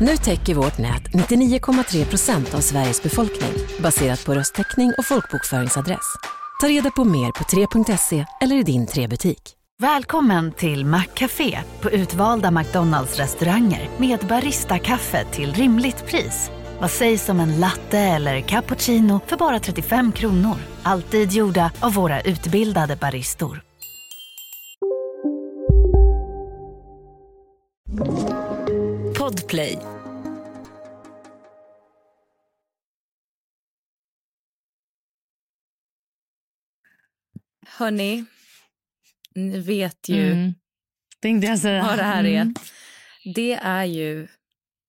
Nu täcker vårt nät 99,3 procent av Sveriges befolkning baserat på röstteckning och folkbokföringsadress. Ta reda på mer på 3.se eller i din 3-butik. Välkommen till Maccafé på utvalda McDonalds restauranger med Baristakaffe till rimligt pris. Vad sägs om en latte eller cappuccino för bara 35 kronor? Alltid gjorda av våra utbildade baristor. Podplay. Hörni, ni vet ju Mm. Tänkte jag säga. vad det här är. Mm. Det är ju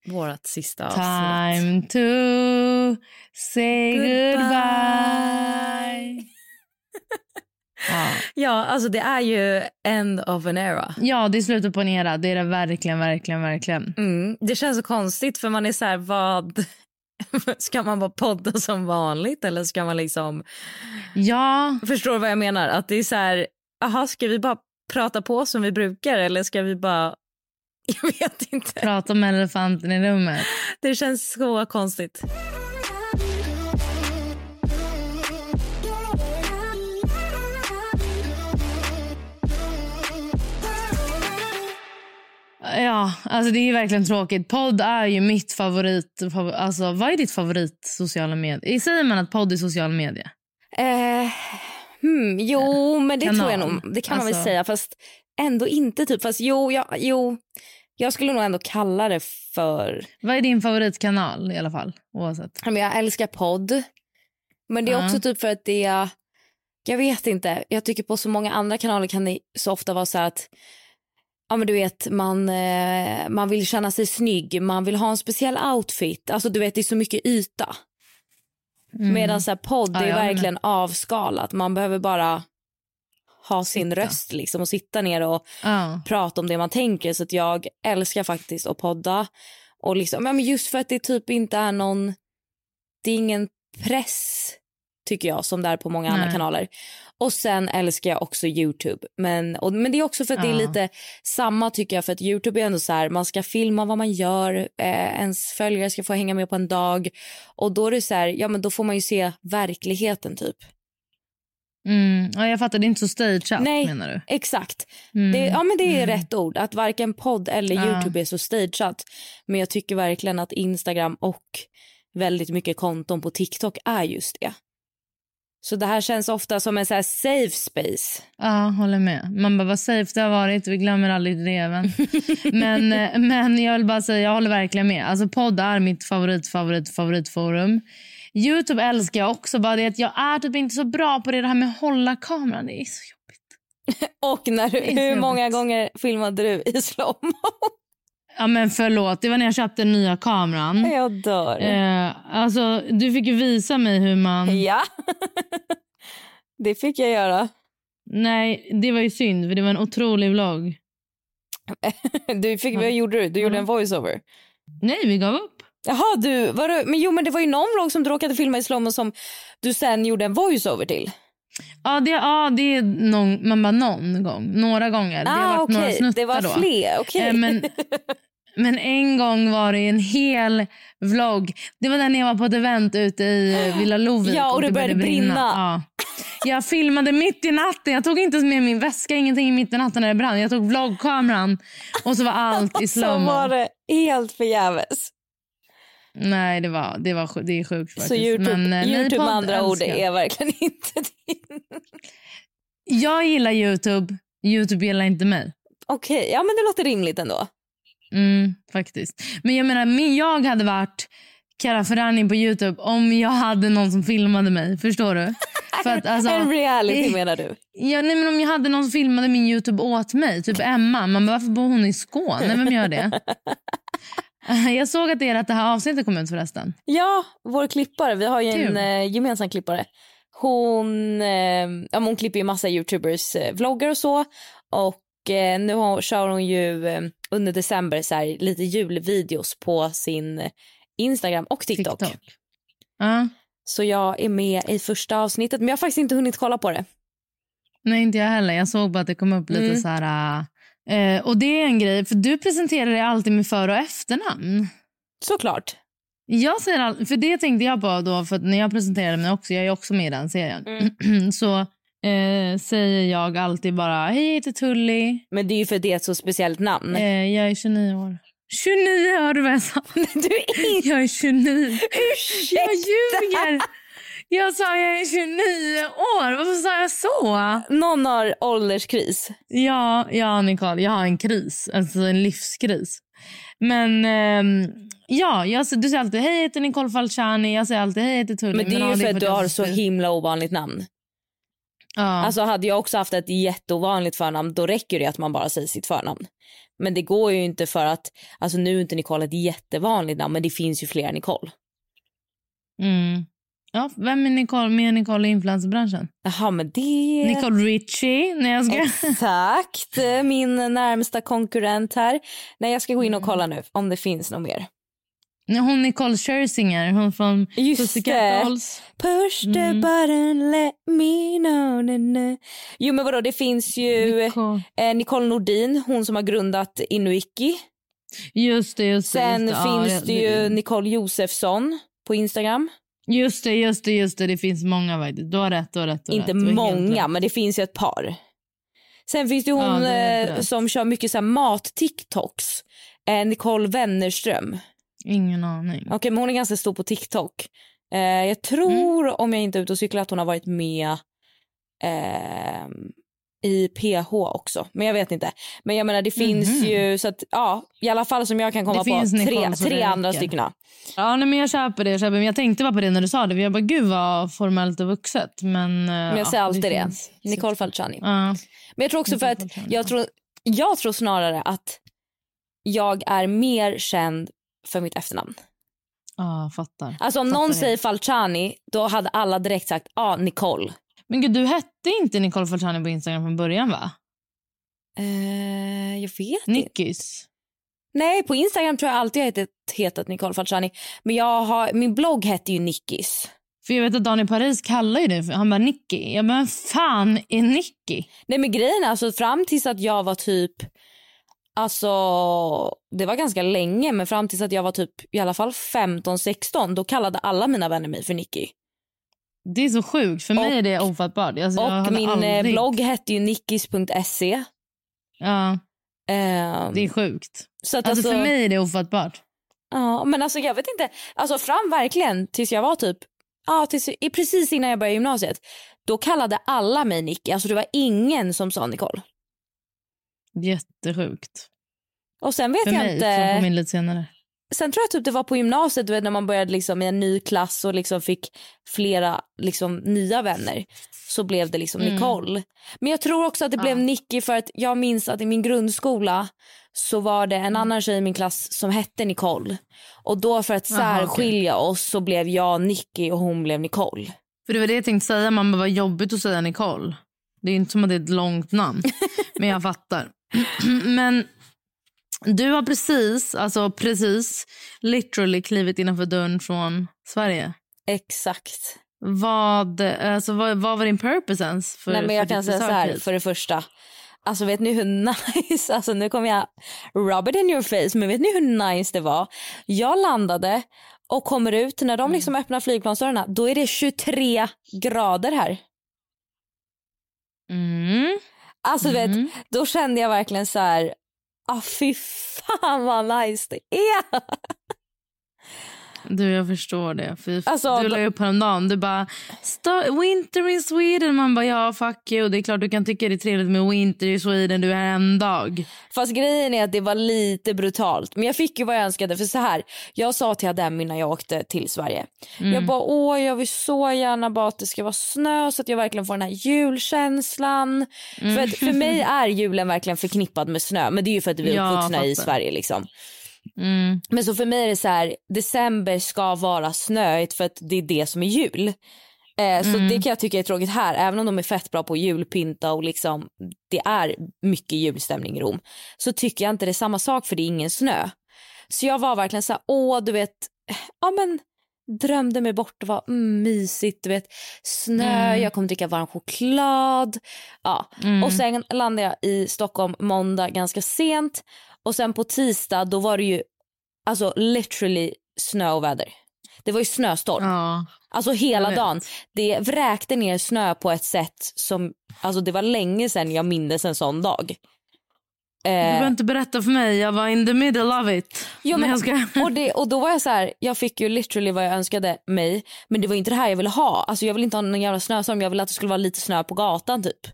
vårt sista avsnitt. Time to say goodbye. Ja. Ja, alltså det är ju end of an era. ja, det är slutet på en era. Det är det verkligen, verkligen, verkligen. Mm. Det känns så konstigt för man är så här, vad... Ska man bara podda som vanligt eller ska man liksom... Ja, Förstår vad jag menar? Att det är så här, aha, ska vi bara prata på som vi brukar eller ska vi bara... Jag vet inte. prata om elefanten i rummet. Det känns så konstigt. Ja, alltså det är verkligen tråkigt. Podd är ju mitt favorit... fav- Alltså, vad är ditt favorit sociala medier? Säger man att podd är social media? Eh, hmm, jo, men det Kanal. tror jag nog. Det kan man väl Alltså- säga, fast ändå inte. typ. Fast jo, jag, jo, jag skulle nog ändå kalla det för... Vad är din favoritkanal i alla fall? Oavsett. Ja, Men jag älskar podd. Men det är Ja. också typ för att det är... Jag vet inte. Jag tycker på så många andra kanaler kan det så ofta vara så att ja, men du vet, man, eh, man vill känna sig snygg, man vill ha en speciell outfit. Alltså du vet, det är så mycket yta. Medan så här, podd, Mm. Ja, är verkligen avskalat. Man behöver bara ha sin Sitta. röst liksom och sitta ner och Ja. prata om det man tänker. Så att jag älskar faktiskt att podda. Och liksom, men just för att det typ inte är någon... Det är ingen press, tycker jag, som det är på många andra Nej. kanaler. Och sen älskar jag också Youtube. Men, och, men det är också för att det är Ja. lite samma tycker jag. För att Youtube är ändå så här, man ska filma vad man gör. Eh, ens följare ska få hänga med på en dag. Och då är det så här, ja men då får man ju se verkligheten typ. Mm. Ja, jag fattar, det är inte så stageat Nej. menar du? Exakt. Mm. Det, ja, men det är rätt ord. Att varken podd eller Ja. Youtube är så stageat. Men jag tycker verkligen att Instagram och väldigt mycket konton på TikTok är just det. Så det här känns ofta som en så här safe space. Ja, håller med. Man bara, vad safe det har varit. Vi glömmer aldrig det även. men, eh, men jag vill bara säga, jag håller verkligen med. Alltså podd är mitt favorit, favorit, favoritforum. Youtube älskar jag också. Bara det att jag är typ inte så bra på det, det här med att hålla kameran. Det är så jobbigt. Och när, är så hur många gånger filmade du i slowmo? Ja, men förlåt. Det var när jag köpte den nya kameran. Jag dör. Eh, alltså, du fick ju visa mig hur man... Ja, det fick jag göra. Nej, det var ju synd, för det var en otrolig vlogg. Du fick, vad gjorde du? Du gjorde en voiceover. Nej, vi gav upp. Jaha, du, var du, men jo men det var ju någon vlogg som du råkade filma i slowmo som du sen gjorde en voiceover till. Ja, det, ja, det är någon, man bara någon gång. Några gånger. det har Ah, varit några okej. snuttar Det var fler. Okej. Eh, men, men en gång var det en hel vlogg. Det var när jag var på ett event ute i Villa Lovik. Ja, och det började brinna. Ja. Jag filmade mitt i natten. Jag tog inte med min väska, ingenting mitt i natten när det brann. Jag tog vloggkameran och så var allt i så slowmo. var det helt förgäves. Nej, det, var, det, var, det är sjukt faktiskt. Så Youtube, Men, eh, YouTube med andra ord är verkligen inte din. Jag gillar Youtube. Youtube gillar inte mig. Okej, ja men det låter rimligt ändå. Mm, faktiskt. Men jag menar, min- jag hade varit Cara Ferrani på Youtube om jag hade någon som filmade mig. Förstår du? För att, alltså, en reality eh, menar du? Ja, nej, men om jag hade någon som filmade min Youtube åt mig, typ Emma. Man bara, varför bor hon i Skåne? Vem gör det? Jag såg att det är att det här avsnittet kom ut förresten. Ja, vår klippare. Vi har ju en Kul. eh, gemensam klippare. Hon, eh, ja, hon klipper ju massa youtubers eh, vloggar och så. Och nu har, kör hon ju eh, under december så här, lite julvideos på sin eh, Instagram och TikTok. Ja. Så jag är med i första avsnittet men jag har faktiskt inte hunnit kolla på det. Nej, inte jag heller. Jag såg bara att det kom upp lite Mm. så här... eh, och det är en grej, för du presenterar dig alltid med för och efternamn. Såklart. Jag säger all, för det tänkte jag på då, för när jag presenterade mig också, jag är också med i den serien, Mm. så eh, säger jag alltid bara hej jag heter Tully, Men det är ju för det är ett så speciellt namn. eh, jag är 29 år. 29 hör du vad jag sa? Du är inte... Jag är 29. Ursäkta! Jag ljuger! Jag sa jag är 29 år. Varför sa jag så? Någon har ålderskris. Ja, ja Nicole, jag har en kris. Alltså en livskris. Men ehm, ja, jag, du säger alltid hej jag heter Nicole Falciani. Jag säger alltid hej jag heter Tully. Men det är ju för att du har så himla ovanligt namn. Ja. Alltså hade jag också haft ett jätteovanligt förnamn då räcker det att man bara säger sitt förnamn. Men det går ju inte för att, alltså nu är inte Nicole ett jättevanligt namn men det finns ju fler Nicole. Mm. Ja, vem är Nicole? Med Nicole i influencerbranschen? Jaha men det... Nicole Richie. Nej, jag ska... Exakt, min närmsta konkurrent här. Nej jag ska gå in och kolla nu om det finns något mer. Hon Nicole Scherzinger, hon från Pussycat. Dolls. Push the Mm. button, let me know. Na, na. Jo men vadå det finns ju Nicole. eh, Nicole Nordin, hon som har grundat Inuiki. Just det, just det. Sen just det. Ja, finns det det- ju Nicole Josefsson på Instagram. Just det, just det, just det. Det finns många faktiskt. Du har rätt, du har rätt. Du har Inte rätt. Många, men det finns ju ett par. Sen finns det ju Ja, hon det eh, som kör mycket så mat-tiktoks. Eh, Nicole Wennerström. Ingen aning. Okej, men hon är ganska stor på TikTok. Eh, jag tror, Mm. om jag inte är ute och cyklar, att hon har varit med eh, i PH också. Men jag vet inte. Men jag menar det finns Mhm. ju, så att ja, i alla fall som jag kan komma Det på, Nicole, tre, det tre andra stycken. Ja, nej, men jag köper det. Jag, köper. Men jag tänkte bara på det när du sa det. för Jag bara, gud vad formellt och vuxet. Men, Men jag säger alltid det. Nicole Falciani. Ja. Men jag tror också för Nicole att Falciani. jag tror, jag tror snarare att jag är mer känd för mitt efternamn. Ja, fattar. Alltså om Fattar någon det. säger Falciani då hade alla direkt sagt ah, Nicole. Men gud, du hette inte Nicole Falciani på Instagram från början va? Eh, jag vet inte. Nickis. Nej på Instagram tror jag alltid jag hetat, hetat Nicole Falciani. Men jag har, min blogg hette ju Nickis. För jag vet att Daniel Paris kallar ju det för, han bara Nicky. Jag bara, vem fan är Nicky? Nej men grejen är alltså fram tills att jag var typ Alltså det var ganska länge men fram tills att jag var typ i alla fall 15-16 då kallade alla mina vänner mig för Nicky. Det är så sjukt. För mig Och- är det ofattbart. Alltså, Och min eh, aldrig... blogg hette ju nickis.se. Ja, Ehm, det är sjukt. så att Alltså, alltså, för mig är det ofattbart. Ja, men alltså jag vet inte. Alltså fram verkligen tills jag var typ, ja tills, precis innan jag började gymnasiet. Då kallade alla mig Nicky. Alltså det var ingen som sa Nicole. Jättesjukt. Och sen vet För jag mig inte. kom in lite senare. Sen tror jag typ det var på gymnasiet du vet, när man började liksom i en ny klass och liksom fick flera liksom nya vänner. Så blev det liksom Mm. Nicole. Men jag tror också att det Ja. blev Nicky för att jag minns att i min grundskola så var det Mm. en annan tjej i min klass som hette Nicole. Och då för att särskilja oss så blev jag Nicky och hon blev Nicole. För det var det jag tänkte säga. Man vad jobbigt att säga Nicole. Det är inte som att det är ett långt namn. Men jag fattar. Men du har precis, alltså precis, literally klivit innanför dörren från Sverige. Exakt. Vad, alltså, vad, vad var din purpose ens? För, Nej, men jag kan säga så här för det första. Alltså vet ni hur nice, alltså nu kommer jag rub it in your face, men vet ni hur nice det var? Jag landade och kommer ut, när Mm. de liksom öppnar flygplansdörrarna, då är det 23 grader här. Mm. Alltså Mhm. vet, då kände jag verkligen så här, ah fy fan vad nice det är. Du, jag förstår det. För Alltså, du la upp häromdagen. Du bara, "Sta- winter in Sweden. Man bara, ja fuck you. Det är klart du kan tycka det är trevligt med winter i Sweden. Du är här en dag. Fast grejen är att det var lite brutalt. Men jag fick ju vad jag önskade. För så här, jag sa till Adem innan jag åkte till Sverige. Mm. Jag bara, åh jag vill så gärna bara att det ska vara snö så att jag verkligen får den här julkänslan. Mm. För, att, för mig är julen verkligen förknippad med snö. Men det är ju för att vi är Ja, uppvuxna i. Sverige liksom. Mm. Men så för mig är det så här, december ska vara snöigt för att det är det som är jul. Eh, så det kan jag tycka är tråkigt här, även om de är fett bra på julpynta och liksom det är mycket julstämning i Rom. Så tycker jag inte det är samma sak för det är ingen snö. Så jag var verkligen så här, åh du vet, ja men drömde mig bort och var mm, mysigt, du vet snö, jag kommer dricka varm choklad. Ja. Och sen landade jag i Stockholm måndag ganska sent och sen på tisdag då var det ju alltså literally snöväder. Det var ju snöstorm. Ja. Alltså hela dagen. Det vräkte ner snö på ett sätt som, alltså det var länge sedan jag mindes en sån dag. Du Eh, behöver inte berätta för mig, jag var in the middle of it. Jo, men, ska... och, det, och då var jag så här, jag fick ju literally vad jag önskade mig. Men det var inte det här jag ville ha. Alltså jag vill inte ha någon jävla snöstorm. Jag ville att det skulle vara lite snö på gatan typ.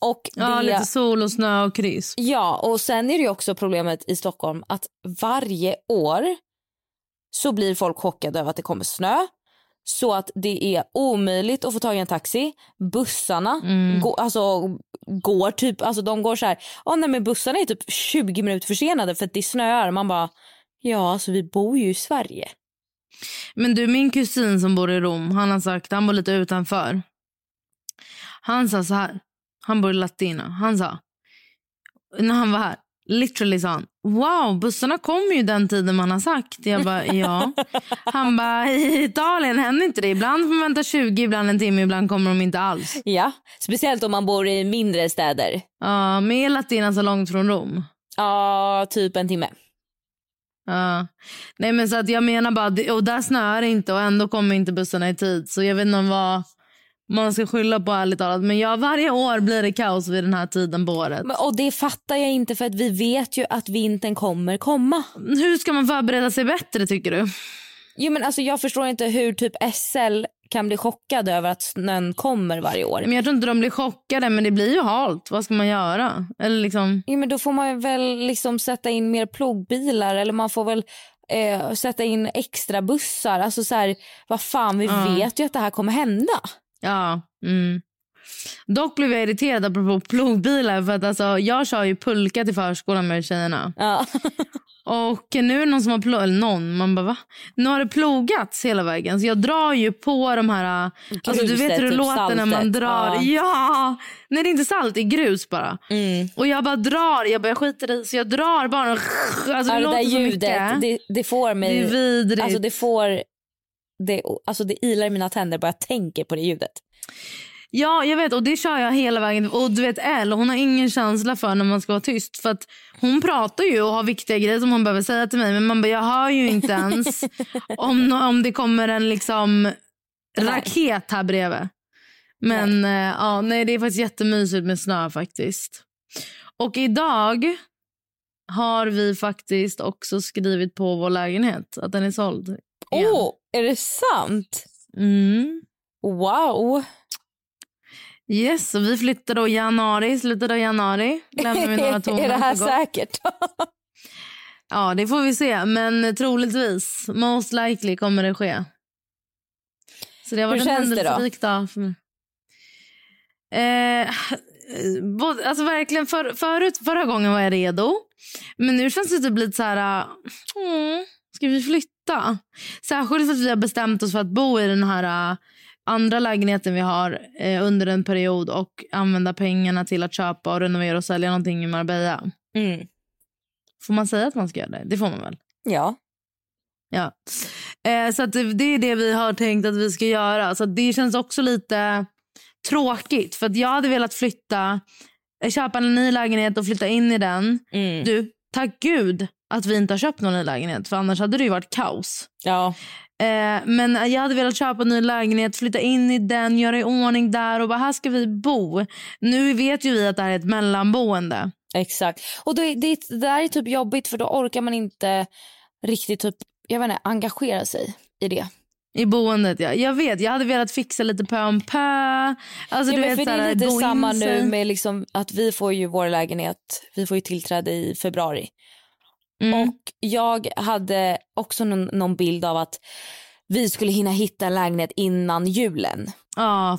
Och det, Ja, lite sol och snö och krisp. Ja, och sen är det också problemet i Stockholm att varje år så blir folk chockade över att det kommer snö. Så att det är omöjligt att få tag i en taxi. Bussarna går, alltså, går typ, alltså de går så här, oh, nej men bussarna är typ 20 minuter försenade för att det snöar. Man bara, ja alltså vi bor ju i Sverige. Men du, min kusin som bor i Rom, han har sagt, han bor lite utanför. Han sa så här, han bor i Latina. Han sa, när han var här, literally sa han, wow, bussarna kommer ju den tiden man har sagt. Jag bara, ja. Han bara, i Italien händer inte det. Ibland får man vänta 20, ibland en timme, ibland kommer de inte alls. Ja, speciellt om man bor i mindre städer. Ja, men är Latina så långt från Rom? Ja, typ en timme. Ja. Nej men så att jag menar bara, och där snöar det inte och ändå kommer inte bussarna i tid. Så jag vet inte vad man ska skylla på ärligt talat. Men ja, varje år blir det kaos vid den här tiden på året. Men, och det fattar jag inte för att vi vet ju att vintern kommer komma. Hur ska man förbereda sig bättre tycker du? Jo, men alltså, jag förstår inte hur typ SL kan bli chockad över att snön kommer varje år. Men jag tror inte de blir chockade men det blir ju halt. Vad ska man göra? Eller liksom... Jo, men då får man väl liksom sätta in mer plogbilar eller man får väl eh, sätta in extra bussar. Alltså så här, vad fan, vi Ja. vet ju att det här kommer hända. Ja. Mm. Dock blev jag irriterad apropå plogbilar för att alltså, jag kör ju pulka till förskolan med tjejerna. Ja. Och nu är det någon som har plogat, eller någon, man bara va? Nu har det plogats hela vägen så jag drar ju på de här, alltså du vet Gruset, hur det typ låter när man saltet. drar. Ja. Ja! Nej det är inte salt, det är grus bara. Mm. Och jag bara drar, jag bara jag skiter i så jag drar bara. Alltså det, Ja, det där ljudet, det, det får mig... Det är vidrigt. Alltså det får... Det, alltså det ilar i mina tänder bara jag tänker på det ljudet. Ja, jag vet och det kör jag hela vägen. Och du vet Elle, hon har ingen känsla för när man ska vara tyst. För att hon pratar ju och har viktiga grejer som hon behöver säga till mig. Men man bara, jag hör ju inte ens om, om det kommer en liksom raket här bredvid. Men eh, ja, nej, det är faktiskt jättemysigt med snö faktiskt. Och idag har vi faktiskt också skrivit på vår lägenhet att den är såld. Åh, oh, är det sant? Mm. Wow. Yes, och vi flyttar då i januari, slutet av januari. Lämnar vi några toner är det här säkert? Ja, det får vi se. Men troligtvis, most likely kommer det ske. Så det har varit Hur en känns det då? händelserik dag för mig. Eh, både- alltså verkligen, för, förut, förra gången var jag redo. Men nu känns det typ lite så här... Mm, ska vi flytta? Särskilt för att vi har bestämt oss för att bo i den här äh, andra lägenheten vi har eh, under en period och använda pengarna till att köpa och renovera och sälja någonting i Marbella. Mm. Får man säga att man ska göra det? Det får man väl? Ja. Ja. Eh, så det, det är det vi har tänkt att vi ska göra. Så det känns också lite tråkigt. För att jag hade velat flytta, köpa en ny lägenhet och flytta in i den. Mm. Du, tack gud att vi inte har köpt någon ny lägenhet. För annars hade det ju varit kaos. Ja. Eh, men jag hade velat köpa en ny lägenhet, flytta in i den, göra i ordning där och bara här ska vi bo. Nu vet ju vi att det här är ett mellanboende. Exakt. Och det, det, det där är typ jobbigt för då orkar man inte riktigt typ, jag vet inte, engagera sig i det. I boendet, ja. Jag vet, jag hade velat fixa lite pö om pö. Alltså, Ja, du vet, för det är lite samma nu med liksom att vi får ju vår lägenhet, vi får ju tillträde i februari. Mm. Och jag hade också någon, någon bild av att vi skulle hinna hitta en lägenhet innan julen.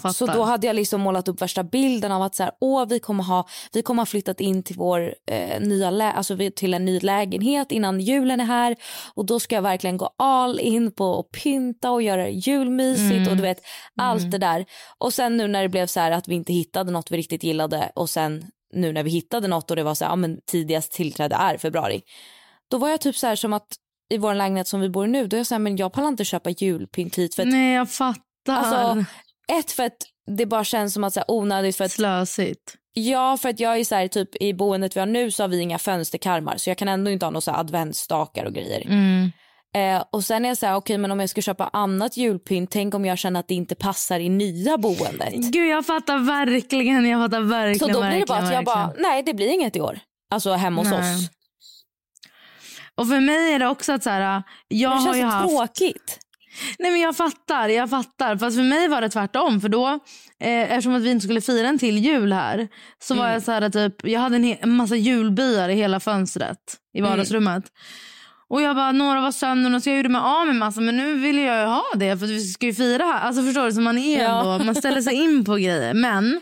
Fattar. Så då hade jag liksom målat upp värsta bilden av att så här, åh, vi kommer ha, vi kommer ha flyttat in till vår eh, nya lä- alltså till en ny lägenhet innan julen är här och då ska jag verkligen gå all in på att pynta och göra det julmysigt och du vet allt det där. Och sen nu när det blev så här att vi inte hittade något vi riktigt gillade och sen nu när vi hittade något och det var så här, ja men tidigast tillträde är februari. Då var jag typ så här som att i vår lägenhet som vi bor i nu, då är jag så här, men jag pallar inte köpa julpynt hit för att Nej, jag fattar. Alltså, ett för att det bara känns som att så här, onödigt för att Slösigt. ja för att jag är så här, typ i boendet vi har nu så har vi inga fönsterkarmar så jag kan ändå inte ha några adventsstakar och grejer. Mm. Eh, och sen är jag så här, okej men om jag ska köpa annat julpynt, tänk om jag känner att det inte passar i nya boendet. Gud, jag fattar verkligen. Jag fattar verkligen. Så då blir det bara att jag bara, nej det blir inget i år. Alltså hemma hos Nej. oss. Och för mig är det också att så här, jag det har känns ju haft... tråkigt. Nej men jag fattar, jag fattar. Fast för mig var det tvärtom. För då, eh, eftersom att vi inte skulle fira en till jul här. Så var jag så här typ, jag hade en, en massa julbyar i hela fönstret. I vardagsrummet. Och jag bara, några var sönder så jag gjorde mig av med massa. Men nu vill jag ha det för vi ska ju fira här. Alltså förstår du? Så man är Ja. ändå, man ställer sig in på grejer. Men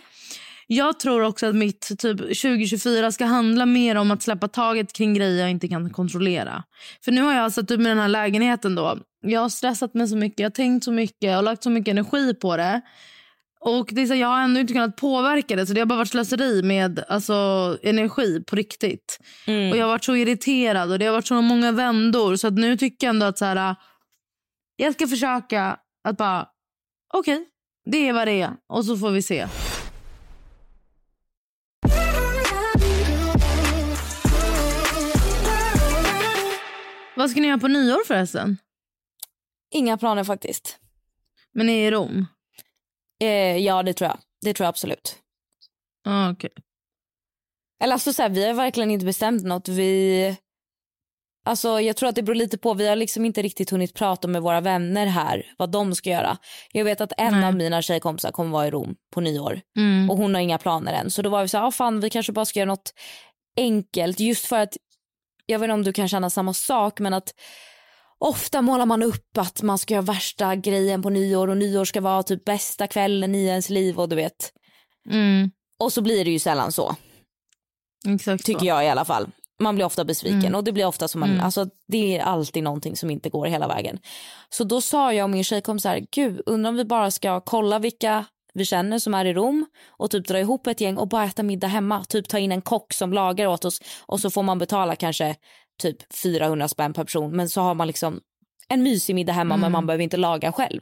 jag tror också att mitt typ 2024 ska handla mer om att släppa taget kring grejer jag inte kan kontrollera. För nu har jag satt upp med den här lägenheten då. Jag har stressat mig så mycket, jag har tänkt så mycket och lagt så mycket energi på det. Och det är så, jag har ändå inte kunnat påverka det så det har bara varit slöseri med alltså, energi på riktigt. Och jag har varit så irriterad och det har varit så många vändor så att nu tycker jag ändå att så här, jag ska försöka att bara okej, det är vad det är och så får vi se. Vad ska ni göra på nyår förresten? Inga planer faktiskt. Men ni är i Rom? Eh, ja det tror jag. Det tror jag absolut. Ah, okej. Eller alltså så här, vi har verkligen inte bestämt något. Vi... Alltså jag tror att det beror lite på. Vi har liksom inte riktigt hunnit prata med våra vänner här vad de ska göra. Jag vet att en Nej. av mina tjejkompisar kommer vara i Rom på nyår Mm. och hon har inga planer än. Så då var vi så här, ah, fan vi kanske bara ska göra något enkelt just för att jag vet inte om du kan känna samma sak men att ofta målar man upp att man ska göra värsta grejen på nyår och nyår ska vara typ bästa kvällen i ens liv och du vet. Mm. Och så blir det ju sällan så. Exakt Tycker så. jag i alla fall. Man blir ofta besviken Mm. och det blir ofta som man, Mm. alltså det är alltid någonting som inte går hela vägen. Så då sa jag och min tjejkompis så här, gud undrar om vi bara ska kolla vilka vi känner som är i Rom och typ dra ihop ett gäng och bara äta middag hemma. Typ ta in en kock som lagar åt oss och så får man betala kanske typ 400 spänn per person men så har man liksom en mysig middag hemma men Mm. man behöver inte laga själv.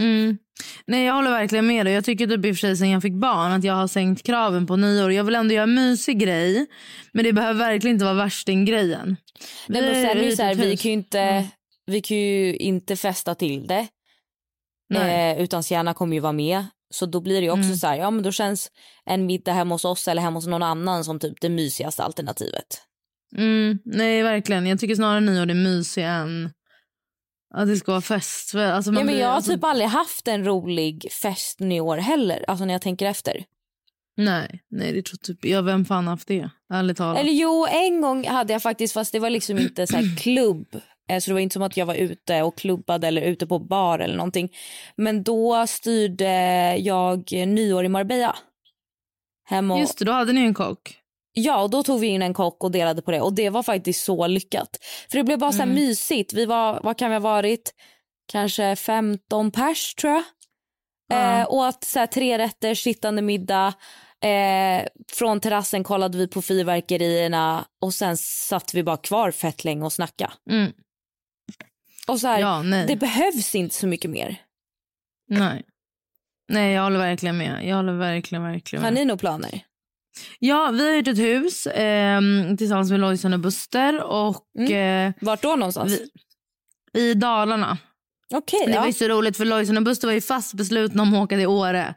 Mm. Nej, jag håller verkligen med dig. Jag tycker typ i och för sig sen jag fick barn att jag har sänkt kraven på nyår. Jag vill ändå göra en mysig grej, men det behöver verkligen inte vara värstinggrejen. Nej, men sen är det ju så här, vi hus. kan ju inte, Mm. vi kan inte festa till det. Eh, utan Sienna kommer ju vara med. Så då blir det ju också Mm. så här, ja men då känns en middag hemma hos oss eller hemma hos någon annan som typ det mysigaste alternativet. Mm, nej, verkligen. Jag tycker snarare nyår är mysig än att det ska vara fest. Alltså, man Ja, men blir- jag har alltså, typ aldrig haft en rolig fest nyår heller, alltså när jag tänker efter. Nej, nej det tror typ jag. Vem fan har haft det? Ärligt talat. Eller jo, en gång hade jag faktiskt, fast det var liksom inte så här klubb. Eh, Så det var inte som att jag var ute och klubbade eller ute på bar eller någonting. Men då styrde jag nyår i Marbella. Hemma och, Just det, då hade ni en kock. Ja, och då tog vi in en kock och delade på det och det var faktiskt så lyckat. För det blev bara så här mysigt. Vi var, vad kan vi ha varit? Kanske 15 pers tror jag. Ja. Eh, åt så här, tre rätter, sittande middag. Eh, från terrassen kollade vi på fyrverkerierna och sen satt vi bara kvar fett länge och snacka. Mm. Och så här, Ja, det behövs inte så mycket mer. nej. Nej, jag håller verkligen med. Jag håller verkligen, verkligen Har med. ni några planer? Ja, vi har hyrt ett hus eh, tillsammans med Lojsan och Buster och Mm. eh, Vart då någonstans? vi, i Dalarna. Okej, Det var ja. ju så roligt för Lojsan och Buster var ju fast beslutna om att åka till Åre.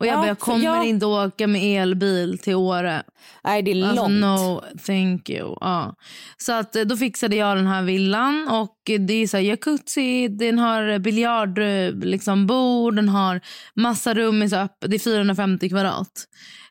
Och jag, Ja, bara, jag kommer jag- inte åka med elbil till Åre. Nej, det är Alltså, långt. no thank you. Ja. Så att, eh, då fixade jag den här villan. Och Det är så här jacuzzi, den har biljard, eh, liksom, bord, den har massa rum. I så öpp- det är 450 kvadrat.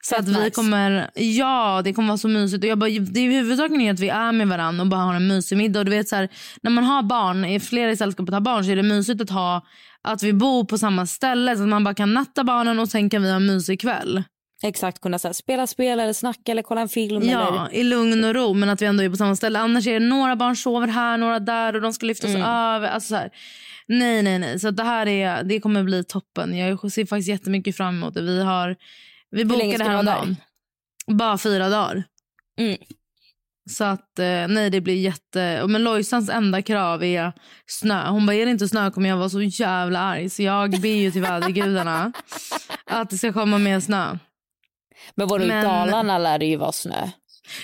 Så Fett att vi nice. kommer, ja det kommer vara så mysigt. Och jag bara, det är huvudsaken är att vi är med varandra och bara har en mysig middag. Och du vet så här, när man har barn, flera i sällskapet har barn så är det mysigt att ha att vi bor på samma ställe så att man bara kan natta barnen och sen kan vi ha en mysig kväll. Exakt, kunna så här, spela spel eller snacka eller kolla en film. Eller... Ja, i lugn och ro, men att vi ändå är på samma ställe. Annars är det några barn sover här, några där och de ska lyftas Mm. över. Alltså så här. Nej, nej, nej. Så det här är, det kommer bli toppen. Jag ser faktiskt jättemycket fram emot det. Vi, har, vi bokade häromdagen. Bara fyra dagar. Mm. Så att eh, nej, det blir jätte... Men Lojsans enda krav är snö. Hon bara, är det inte snö kommer jag vara så jävla arg. Så jag ber ju till vädergudarna att det ska komma mer snö. Men vadå, Men- i Dalarna lär det ju vara snö.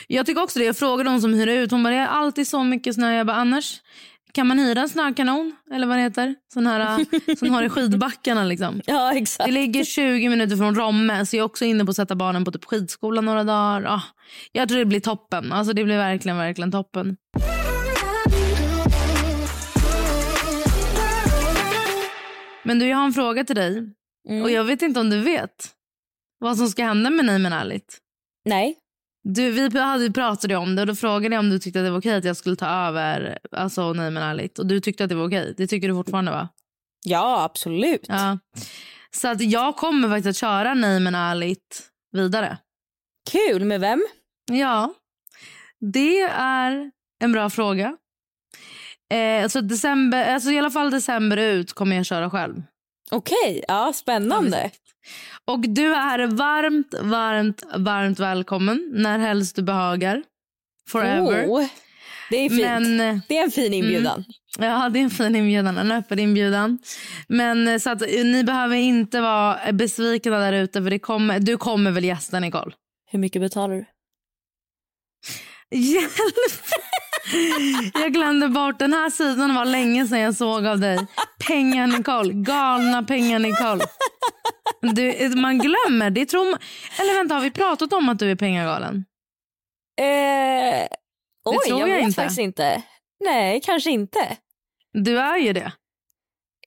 Jag tycker också det. Jag frågade någon som hyr ut. Hon bara, det är alltid så mycket snö. Jag bara, annars kan man hyra en snökanon? Eller vad det heter? Sån här som har i skidbackarna liksom. Ja, exakt. Det ligger 20 minuter från Romme så jag är också inne på att sätta barnen på typ skidskola några dagar. Ah, jag tror det blir toppen. Alltså det blir verkligen, verkligen toppen. Men du, jag har en fråga till dig. Mm. Och jag vet inte om du vet vad som ska hända med Neyman Ärligt. Nej. Du, vi hade pratade om det och då frågade jag om du tyckte att det var okej att jag skulle ta över alltså, Nej men ärligt. Och du tyckte att det var okej. Det tycker du fortfarande va? Ja, absolut. Ja. Så att jag kommer faktiskt att köra Nej men ärligt vidare. Kul. Med vem? Ja, det är en bra fråga. Eh, så december, alltså i alla fall december ut kommer jag köra själv. Okej, ja, spännande. Och du är varmt, varmt, varmt välkommen när helst du behagar. Forever. Oh, det är fint. Men, eh, Det är en fin inbjudan. Ja, det är en fin inbjudan. En öppen inbjudan. Men eh, så att, eh, ni behöver inte vara besvikna där ute för det kommer, du kommer väl gästa Nicole? Hur mycket betalar du? Hjälp! Jag glömde bort den här sidan var länge sedan jag såg av dig. Pengar Nicole, galna pengar Nicole. Du, man glömmer, det tror man, Eller vänta, har vi pratat om att du är pengagalen? Eh, oj, tror jag, jag vet inte. faktiskt inte. Nej, kanske inte. Du är ju det.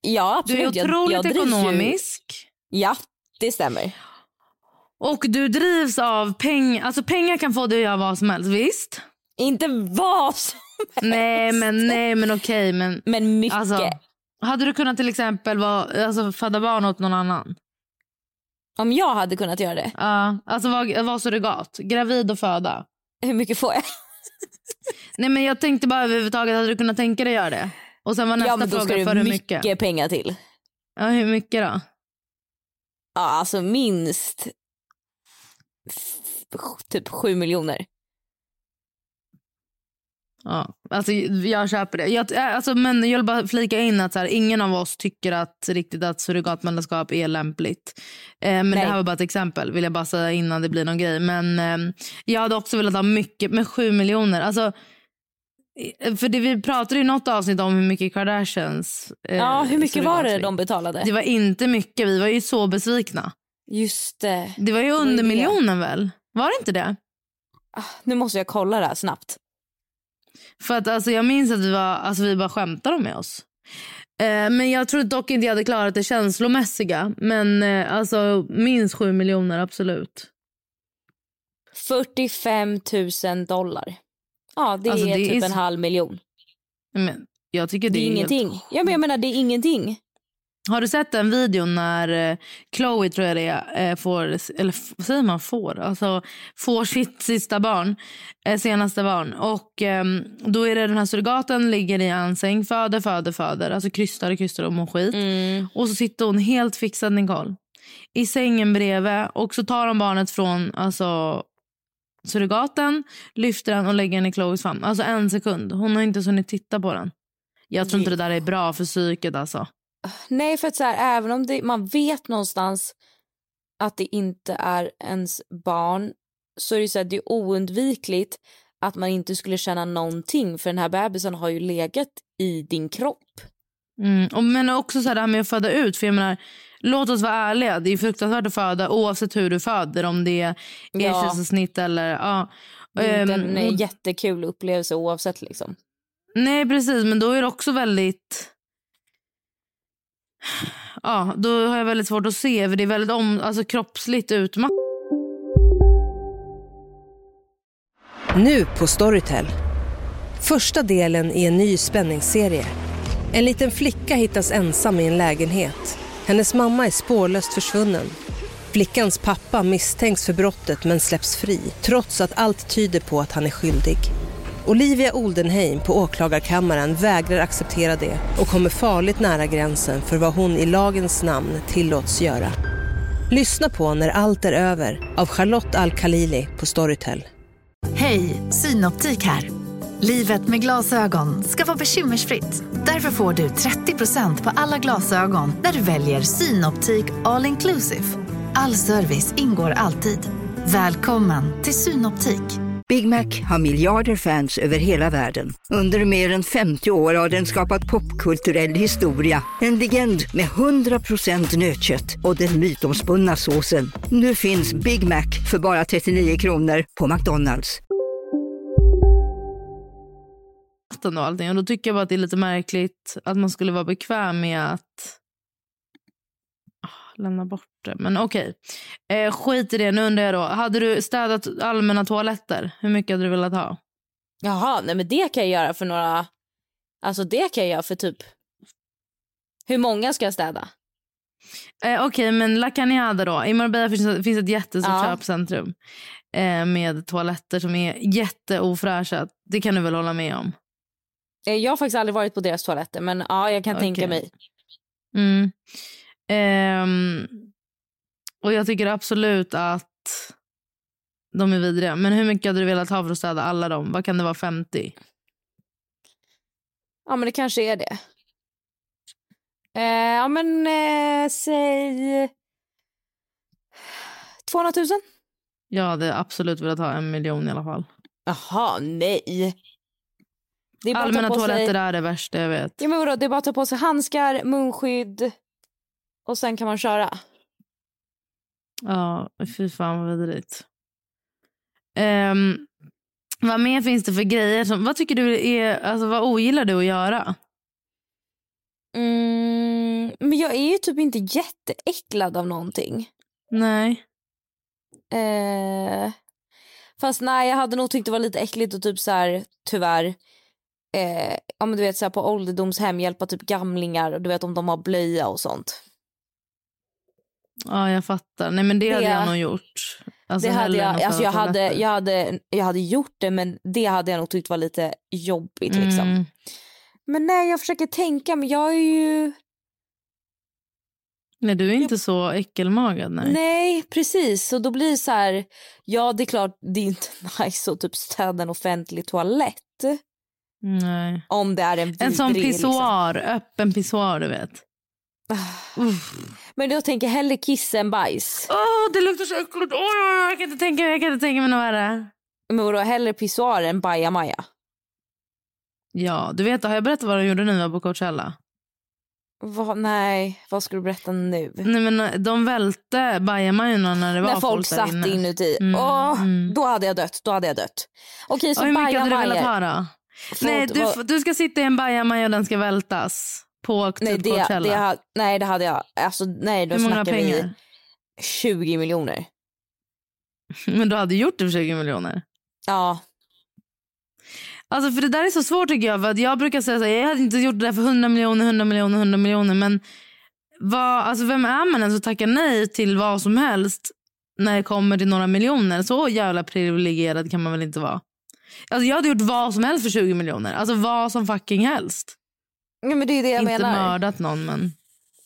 Ja, Du är absolut. Jag- otroligt jag drivs ekonomisk. Ju... Ja, det stämmer. Och du drivs av pengar. Alltså pengar kan få dig att göra vad som helst, visst? Inte vad som Nej men, nej, men okej. Men, men mycket. alltså, hade du kunnat till exempel vara, alltså, föda barn åt någon annan? Om jag hade kunnat göra det, Ja, alltså vara var surrogat. Gravid och föda. hur mycket får jag? Nej men jag tänkte bara överhuvudtaget, hade du kunnat tänka dig göra det? Och sen var nästa ja, men då fråga för hur mycket, mycket? pengar till. Ja, hur mycket då? Ja, alltså minst typ sju miljoner. Ja, alltså jag köper det. Jag, äh, alltså, men jag vill bara flika in att så här, ingen av oss tycker att riktigt att surrogatmödraskap är lämpligt. Eh, men Nej. det här var bara ett exempel vill jag bara säga innan det blir någon grej. Men eh, jag hade också velat ha mycket, med sju miljoner. Alltså, eh, för det, vi pratade i något avsnitt om hur mycket Kardashians eh, Ja, hur mycket var det de betalade? Det var inte mycket, vi var ju så besvikna. Just det. Det var ju under miljonen väl? Var det inte det? Ah, Nu måste jag kolla det här snabbt. För att alltså, jag minns att vi, var, alltså, vi bara skämtade med oss. Eh, men jag tror dock inte jag hade klarat det känslomässiga. Men eh, alltså minst sju miljoner absolut. 45 000 dollar. Ja, det Alltså, är det är typ så- en halv miljon. Men, jag tycker Det är helt- ingenting. Ja, men jag menar, det är ingenting. Har du sett den videon när eh, Chloe tror jag det är, eh, får, eller säger man får, alltså får sitt sista barn, eh, senaste barn. Och ehm, då är det den här surrogaten ligger i en säng, föder, föder, föder, alltså krystar och krystar och mår skit. Mm. Och så sitter hon helt fixad Nicole. I sängen bredvid och så tar de barnet från alltså, surrogaten, lyfter den och lägger den i Chloes famn. Alltså en sekund. Hon har inte hunnit titta på den. Jag tror inte det där är bra för psyket alltså. Nej, för att så här, även om det, man vet någonstans att det inte är ens barn så är det, så här, det är oundvikligt att man inte skulle känna någonting för den här bebisen har ju legat i din kropp. Mm. Och, men också så här, det här med att föda ut. För jag menar, låt oss vara ärliga. Det är fruktansvärt att föda oavsett hur du föder. Om det är Ja. kejsarsnitt eller... Ja. Det är inte en och- jättekul upplevelse oavsett. Liksom. Nej, precis. Men då är det också väldigt... Ja, då har jag väldigt svårt att se. För Det är väldigt om, alltså, kroppsligt utmattande. Nu på Storytel. Första delen i en ny spänningsserie. En liten flicka hittas ensam i en lägenhet. Hennes mamma är spårlöst försvunnen. Flickans pappa misstänks för brottet men släpps fri trots att allt tyder på att han är skyldig. Olivia Oldenheim på åklagarkammaren vägrar acceptera det och kommer farligt nära gränsen för vad hon i lagens namn tillåts göra. Lyssna på När allt är över av Charlotte Al-Khalili på Storytel. Hej, Synoptik här. Livet med glasögon ska vara bekymmersfritt. Därför får du 30% på alla glasögon när du väljer Synoptik All Inclusive. All service ingår alltid. Välkommen till Synoptik. Big Mac har miljarder fans över hela världen. Under mer än 50 år har den skapat popkulturell historia. En legend med 100% nötkött och den mytomspunna såsen. Nu finns Big Mac för bara 39 kronor på McDonalds. och allting. Och då tycker jag bara att det är lite märkligt att man skulle vara bekväm med att lämna bort det. Men okej, eh, skit i det. Nu undrar jag då. Hade du städat allmänna toaletter? Hur mycket hade du velat ha? Jaha, nej men det kan jag göra för några... Alltså det kan jag göra för typ... Hur många ska jag städa? Eh, Okej, men La Cañada då. I Marbella finns, finns ett jättestort Ja. köpcentrum eh, med toaletter som är jätteofräscha. Det kan du väl hålla med om? Eh, Jag har faktiskt aldrig varit på deras toaletter men ja, jag kan Okej. tänka mig. Mm. Ehm, och jag tycker absolut att de är vidriga. Men hur mycket hade du velat ha för att städa alla dem? Vad kan det vara? 50? Ja men det kanske är det. Eh, ja men eh, säg 200 000? Jag hade absolut velat ha en miljon i alla fall. Jaha, nej. Allmänna toaletter sig... är det värsta jag vet. Ja, men vadå, det är bara att ta på sig handskar, munskydd och sen kan man köra. Ja, fy fan vad vidrigt. Um, vad mer finns det för grejer? Som, vad tycker du är, alltså vad ogillar du att göra? Mm, men jag är ju typ inte jätteäcklad av någonting. Nej. Eh, fast nej, jag hade nog tyckt det var lite äckligt och typ så här, tyvärr, eh, ja men du vet så här på ålderdomshem hjälpa typ gamlingar och du vet om de har blöja och sånt. Ja, jag fattar. Nej, men det, hade Det- jag nog gjort. Alltså, det hade jag, alltså jag, hade, jag, hade, jag hade gjort det men det hade jag nog tyckt var lite jobbigt liksom. Mm. Men nej, jag försöker tänka men jag är ju... Nej, du är inte så äckelmagad. Nej. Nej. precis. Så då blir det så här, ja det är klart det är inte nice att typ städa en offentlig toalett. nej. Om det är en En sån liksom. pissoar, öppen pissoar du vet. Uff. Men jag tänker hellre kissa än bajs. Åh, det luktar så äckligt. Åh, jag, kan inte tänka, jag kan inte tänka mig något värre. Men vadå, hellre pissoar än bajamaja? Ja, du vet, har jag berättat vad de gjorde nu på Coachella? Va, nej, vad ska du berätta nu? Nej, men eh, de välte bajamajorna när det var När folk satt inne. inuti. Mm, Åh, mm. Då hade jag dött. Då hade jag dött. Okej, så Och hur mycket hade du velat ha då? Nej, du, du ska sitta i en bajamaja och den ska vältas på nej, typ det, Coachella. det, ha- nej, det hade jag. Alltså, nej, då Hur många pengar? vi 20 miljoner. Men du hade gjort det för 20 miljoner. Ja, Alltså för det där är så svårt tycker jag. För att jag brukar säga så här, jag hade inte gjort det där för 100 miljoner, 100 miljoner, 100 miljoner. Men vad, alltså vem är man ens att tacka nej till vad som helst när det kommer till några miljoner? Så jävla privilegierad kan man väl inte vara? Alltså jag hade gjort vad som helst för 20 miljoner. Alltså vad som fucking helst. Ja men det är det jag inte menar. mördat någon men.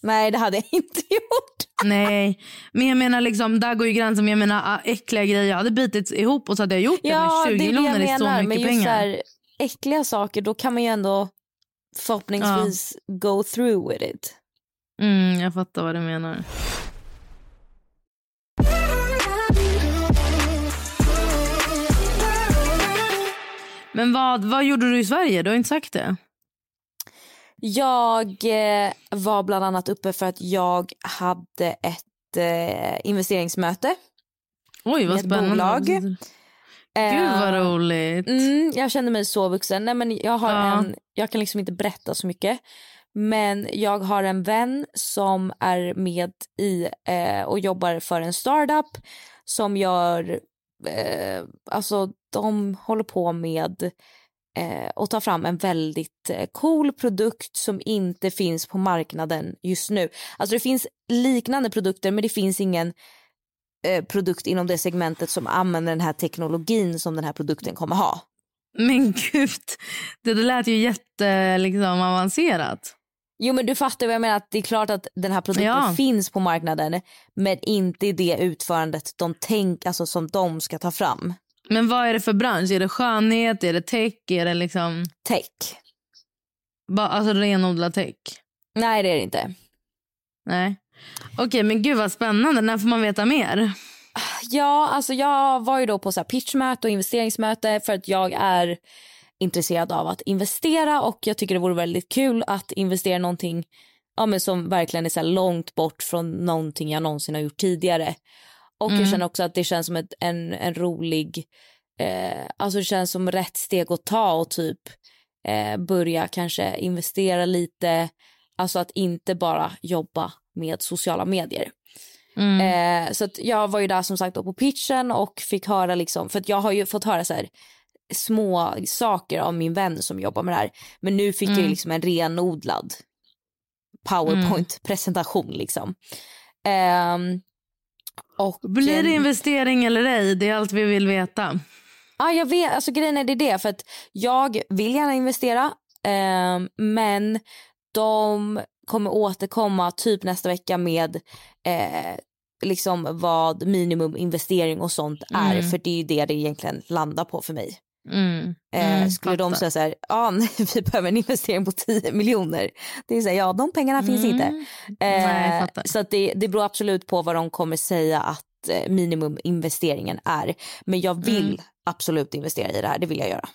Nej, det hade jag inte gjort. Nej, men jag menar liksom, där går ju gränsen. Men jag menar ah, äckliga grejer. Jag hade bitit ihop och så hade jag gjort det. Ja, men det 20 är det miljoner jag är så mycket Men just pengar. här, äckliga saker, då kan man ju ändå förhoppningsvis go through with it. Mm, jag fattar vad du menar. Men vad, vad gjorde du i Sverige? Du har inte sagt det. Jag eh, var bland annat uppe för att jag hade ett eh, investeringsmöte. Oj, vad Med ett spännande. bolag. Gud vad Eh, roligt. Mm, jag kände mig så vuxen. Nej, men jag, har Ja. en, jag kan liksom inte berätta så mycket. Men jag har en vän som är med i eh, och jobbar för en startup som gör, eh, alltså de håller på med eh, att ta fram en väldigt eh, cool produkt som inte finns på marknaden just nu. Alltså det finns liknande produkter men det finns ingen eh, produkt inom det segmentet som använder den här teknologin som den här produkten kommer ha. Men gud, det där lät ju jätte liksom, avancerat. Jo men du fattar vad jag menar, att det är klart att den här produkten Ja. finns på marknaden men inte i det utförandet de tänk, alltså som de ska ta fram. Men vad är det för bransch? Är det skönhet? Är det tech? Är det liksom Tech. bara, alltså renodlad tech? Nej det är det inte. Nej. Okej, men gud vad spännande. När får man veta mer? Ja, alltså jag var ju då på så pitchmöte och investeringsmöte för att jag är intresserad av att investera och jag tycker det vore väldigt kul att investera någonting ja, men som verkligen är så långt bort från någonting jag någonsin har gjort tidigare. Och jag Mm. känner också att det känns som ett, en, en rolig, eh, alltså det känns som rätt steg att ta och typ eh, börja kanske investera lite, alltså att inte bara jobba med sociala medier. Mm. Eh, så jag var ju där som sagt på pitchen och fick höra liksom, för jag har ju fått höra så här små saker av min vän som jobbar med det här. Men nu fick jag Mm. liksom en renodlad powerpoint-presentation liksom. Ehm, och, Blir det eh, investering eller ej? Det är allt vi vill veta. Ja, jag vet. Alltså, grejen är det, det för att jag vill gärna investera ehm, men de kommer återkomma typ nästa vecka med eh, liksom vad minimuminvestering och sånt är Mm. för det är ju det det egentligen landar på för mig. Mm. Eh, Mm, skulle de säga så här, ja nej, vi behöver en investering på 10 miljoner. Det är så här, ja de pengarna finns Mm. inte. Eh, Nej, fattar. så att det, det beror absolut på vad de kommer säga att eh, minimuminvesteringen är. Men jag vill Mm. absolut investera i det här, det vill jag göra.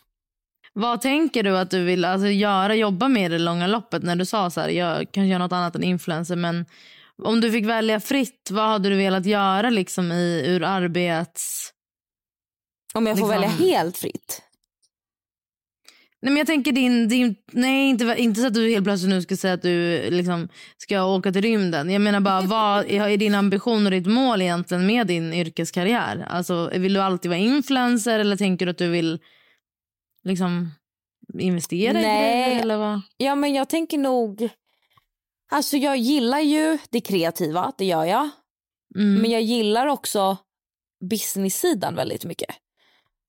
Vad tänker du att du vill alltså, göra, jobba med i det långa loppet? När du sa så här, jag kan göra något annat än influencer. Men om du fick välja fritt, vad hade du velat göra liksom i, ur arbets... Om jag får Liksom- välja helt fritt. Nej, men jag tänker din, din nej inte, inte så att du helt plötsligt nu ska säga att du liksom ska åka till rymden. Jag menar bara vad är din ambition och ditt mål egentligen med din yrkeskarriär? Alltså vill du alltid vara influencer eller tänker du att du vill liksom investera i Nej. grejer eller vad? Ja men jag tänker nog, alltså jag gillar ju det kreativa, det gör jag. Mm. Men jag gillar också business-sidan väldigt mycket.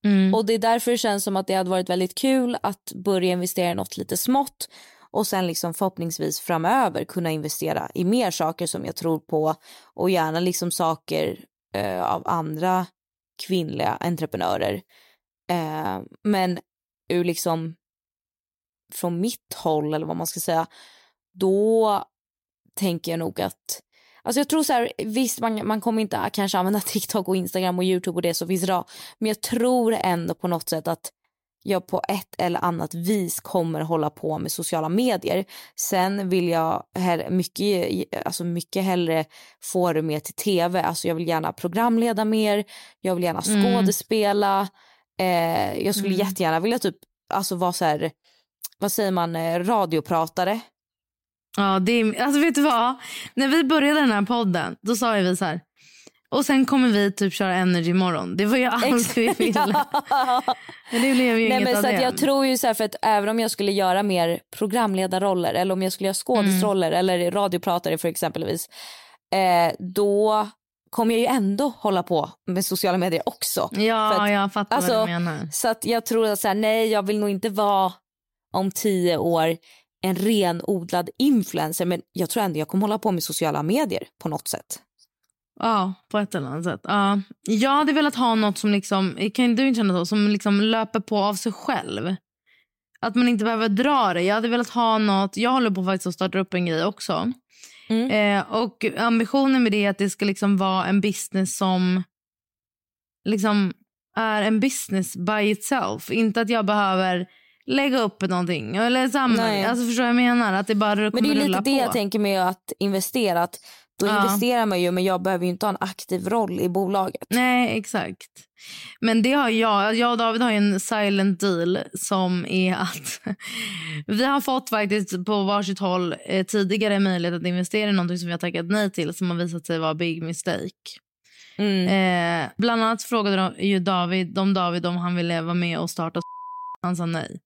Mm. Och det är därför det känns som att det hade varit väldigt kul att börja investera i något lite smått och sen liksom förhoppningsvis framöver kunna investera i mer saker som jag tror på och gärna liksom saker eh, av andra kvinnliga entreprenörer. Eh, men ur liksom från mitt håll eller vad man ska säga, då tänker jag nog att Alltså jag tror så här, visst man, man kommer inte kanske använda TikTok och Instagram och YouTube och det så finns idag. Men jag tror ändå på något sätt att jag på ett eller annat vis kommer hålla på med sociala medier. Sen vill jag här, mycket, alltså mycket hellre få det mer till tv. Alltså jag vill gärna programleda mer, jag vill gärna Mm. skådespela. Eh, jag skulle Mm. jättegärna vilja typ, alltså vara så här, vad säger man, eh, radiopratare. Ja, det är, alltså vet du vad? När vi började den här podden, då sa vi så här. Och sen kommer vi typ köra Energy imorgon. Det var ju allt vi ville. Men det blev ju Nej, inget men av så det. att jag tror ju så här, för att även om jag skulle göra mer programledarroller eller om jag skulle göra skådisroller Mm. eller radiopratare för exempelvis eh, då kommer jag ju ändå hålla på med sociala medier också. Ja, att- jag fattar alltså, vad du menar. Så att jag tror att så här, nej jag vill nog inte vara om tio år en renodlad influencer men jag tror ändå jag kommer hålla på med sociala medier på något sätt. Ja, på ett eller annat sätt. Ja. Jag hade velat ha något som liksom, kan du känna så, som liksom löper på av sig själv. Att man inte behöver dra det. Jag hade velat ha något, jag håller på faktiskt att starta upp en grej också. Mm. Eh, och ambitionen med det är att det ska liksom vara en business som liksom är en business by itself. Inte att jag behöver lägga upp någonting. Eller samla. Alltså förstår jag menar? Att det bara Men det är lite det på. jag tänker med att investera. Att då Ja. investerar man ju men jag behöver ju inte ha en aktiv roll i bolaget. Nej, exakt. Men det har jag. Jag och David har ju en silent deal som är att vi har fått faktiskt på varsitt håll eh, tidigare möjlighet att investera i någonting som vi har tackat nej till som har visat sig vara big mistake. Mm. Eh, bland annat frågade de, ju David, de David om han ville vara med och starta Han sa nej.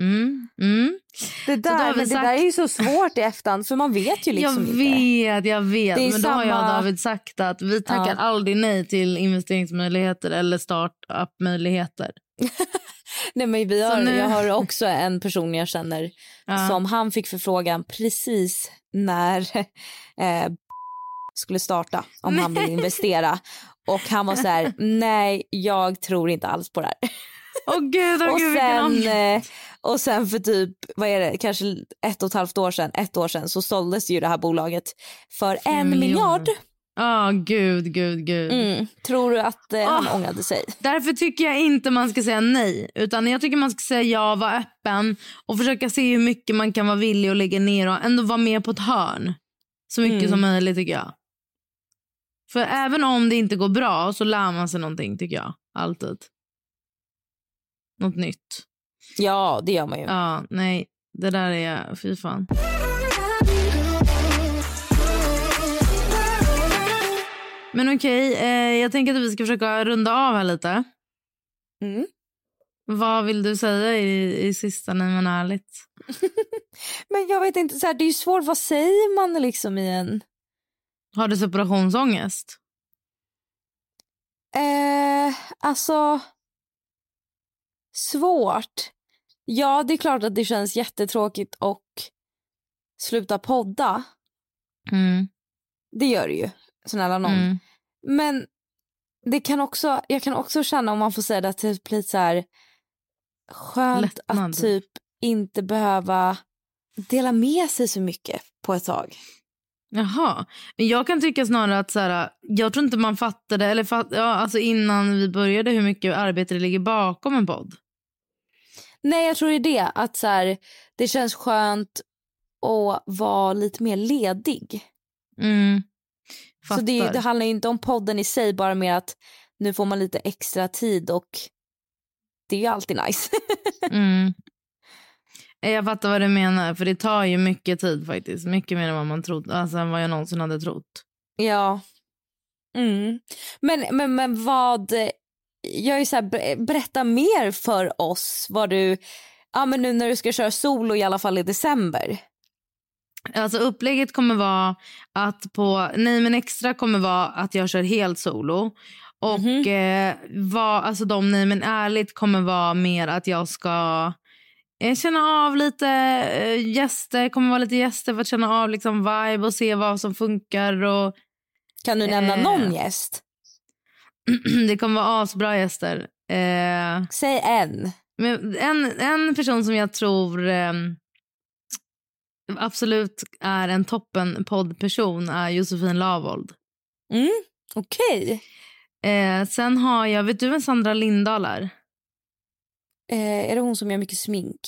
Mm, mm. Det, där, men det sagt- där är ju så svårt i efterhand för man vet ju liksom jag inte. vet, jag vet. Men då har jag och samma- David sagt att vi tackar Ja. aldrig nej till investeringsmöjligheter eller startup-möjligheter. Nej, men vi har, nu- Jag har också en person jag känner Ja. som han fick förfrågan precis när eh, skulle starta om han vill investera. Och han var så här, nej jag tror inte alls på det här. Åh gud, åh och, gud sen, ångest. Och sen för typ, vad är det, kanske ett och ett halvt år sedan, ett år sedan så såldes ju det här bolaget för en miljoner. miljard. Ja, gud, gud, gud. Mm. Tror du att eh, han Ah. ångrade sig? Därför tycker jag inte man ska säga nej. Utan jag tycker man ska säga ja, vara öppen och försöka se hur mycket man kan vara villig att lägga ner och ändå vara med på ett hörn. Så mycket Mm. som möjligt tycker jag. För även om det inte går bra så lär man sig någonting tycker jag. Alltid. Något nytt. Ja det gör man ju. Ja, nej. Det där är, fy fan. Men okej, eh, jag tänker att vi ska försöka runda av här lite. Mm. Vad vill du säga i, i sista Nej men ärligt? Men jag vet inte, så här, det är ju svårt, vad säger man liksom i en... Har du separationsångest? Eh, alltså... Svårt. Ja, det är klart att det känns jättetråkigt att sluta podda. Mm. Det gör det ju, snälla någon. Mm. Men det kan också, jag kan också känna, om man får säga det, typ lite så här skönt Lättnad. att typ inte behöva dela med sig så mycket på ett tag. Jaha. Men jag kan tycka snarare att så här, jag tror inte man fattade, eller fatt, ja, alltså innan vi började hur mycket arbete det ligger bakom en podd. Nej, jag tror det är det. Att så här, det känns skönt att vara lite mer ledig. Mm. Så det, det handlar inte om podden i sig, bara mer att nu får man lite extra tid och det är ju alltid nice. Mm. Jag fattar vad du menar, för det tar ju mycket tid faktiskt. Mycket mer än vad man trodde, alltså än vad jag någonsin hade trott. ja. Mm. Men, men, men vad... Jag är så här, ber- berätta mer för oss vad du... Ja, men nu när du ska köra solo i alla fall i december. Alltså upplägget kommer vara att på Nej men extra kommer vara att jag kör helt solo. Och Mhm. eh, vad, alltså de Nej men ärligt kommer vara mer att jag ska eh, känna av lite eh, gäster, kommer vara lite gäster för att känna av liksom vibe och se vad som funkar. Och, Kan du nämna Eh. någon gäst? Det kommer vara asbra gäster. Eh, Säg en. Men en, en person som jag tror eh, absolut är en toppen poddperson är Josefin Lavold. Mm. Okej. Eh, sen har jag, vet du vem Sandra Lindahl är? Eh, är det hon som gör mycket smink?